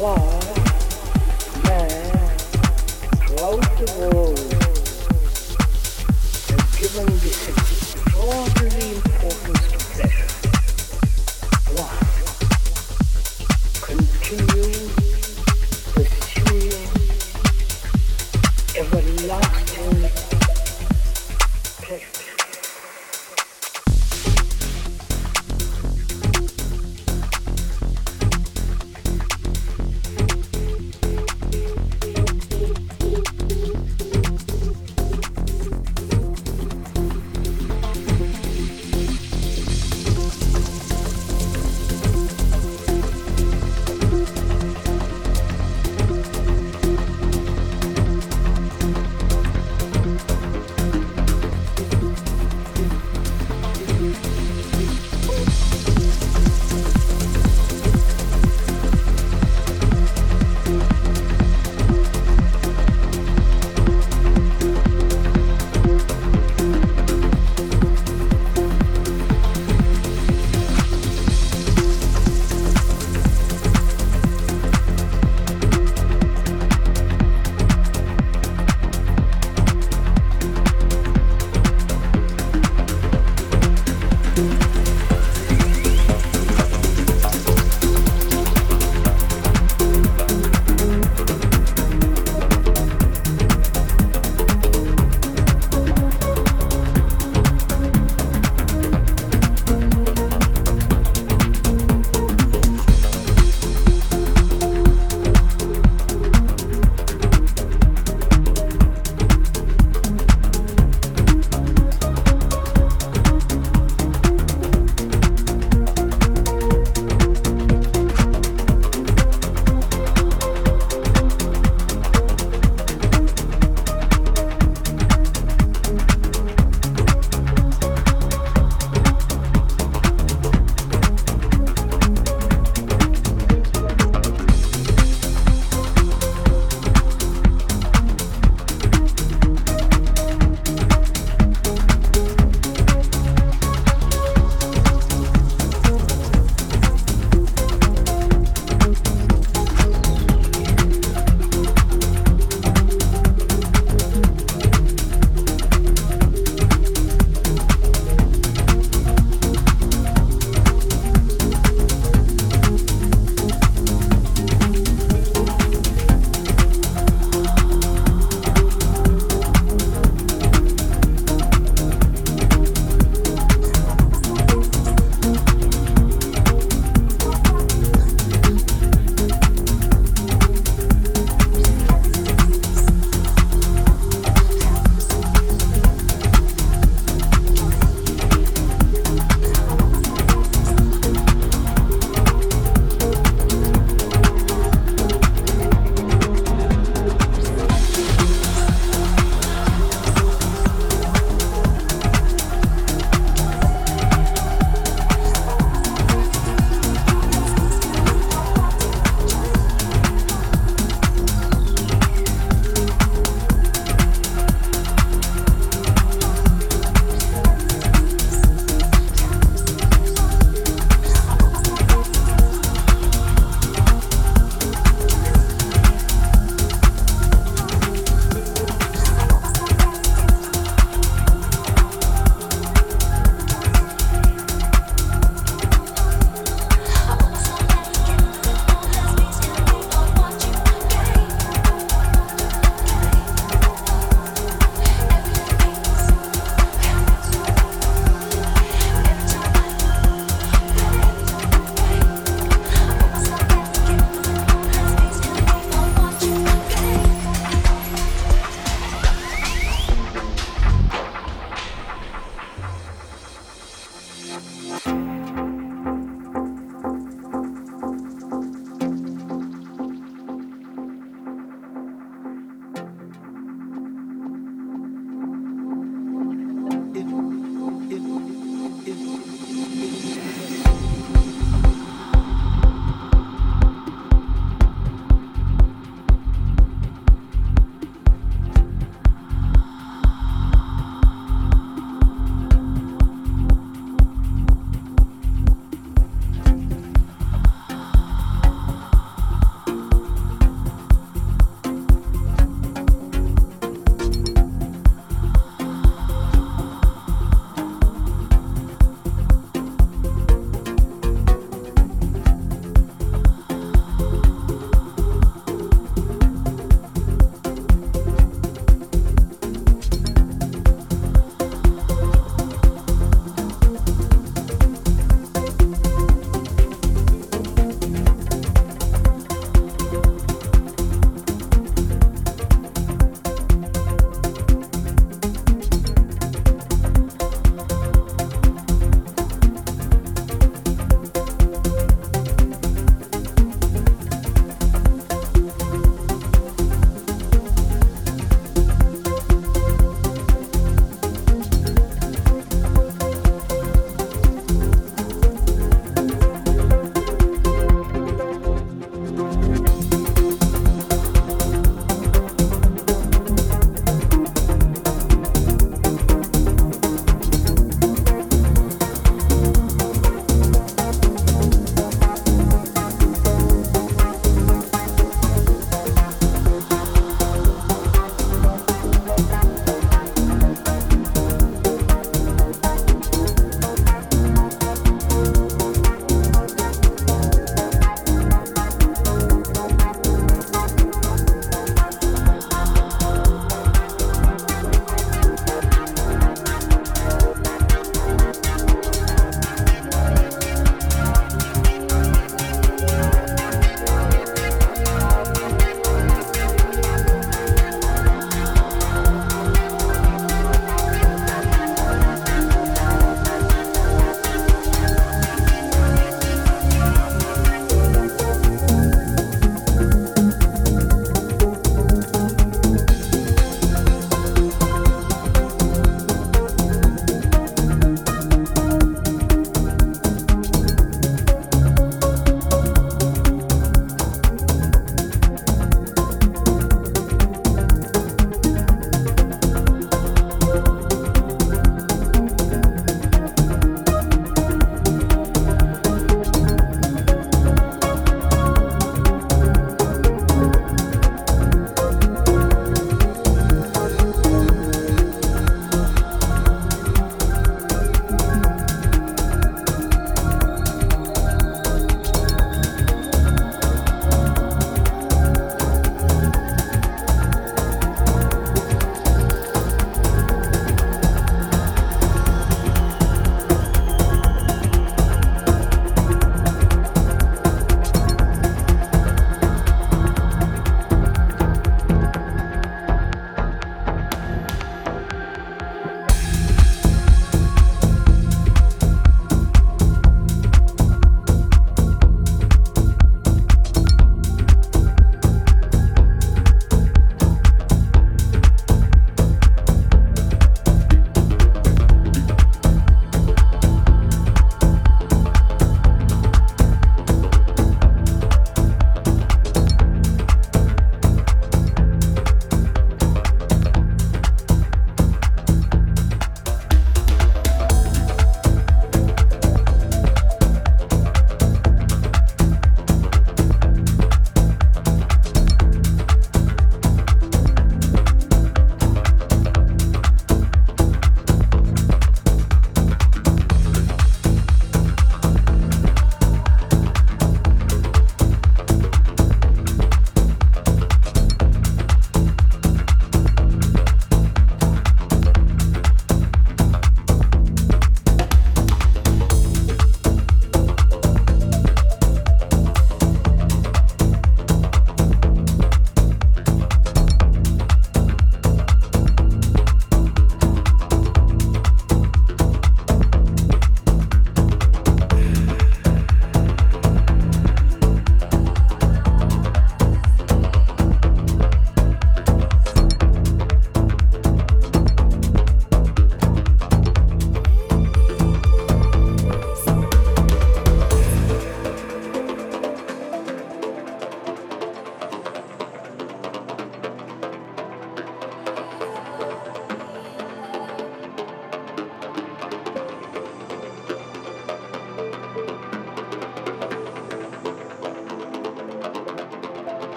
wall.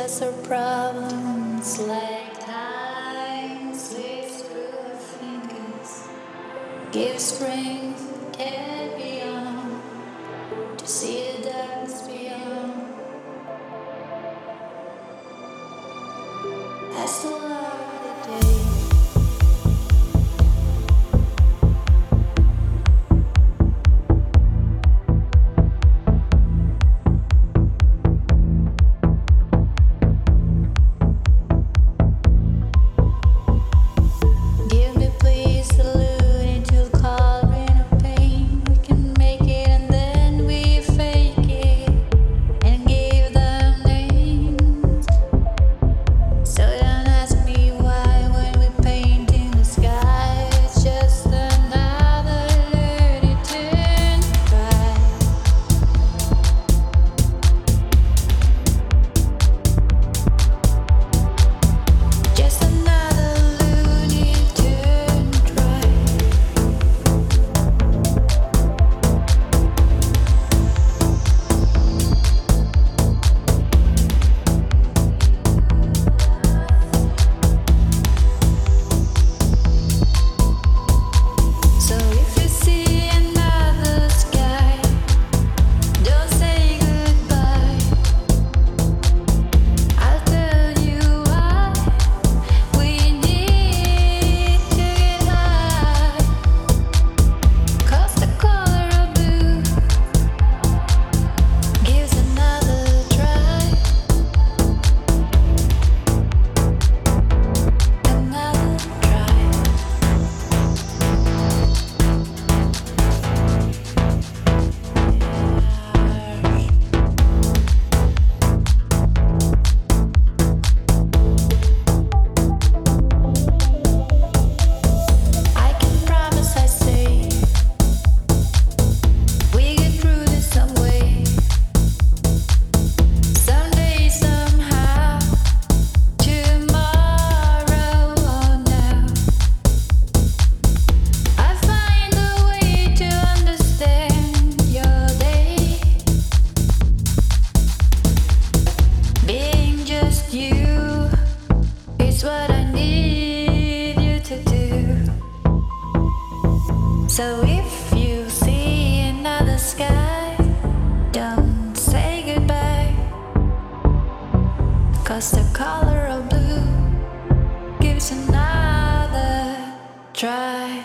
faces problems like time slips through fingers, gives Cause the color of blue gives another try.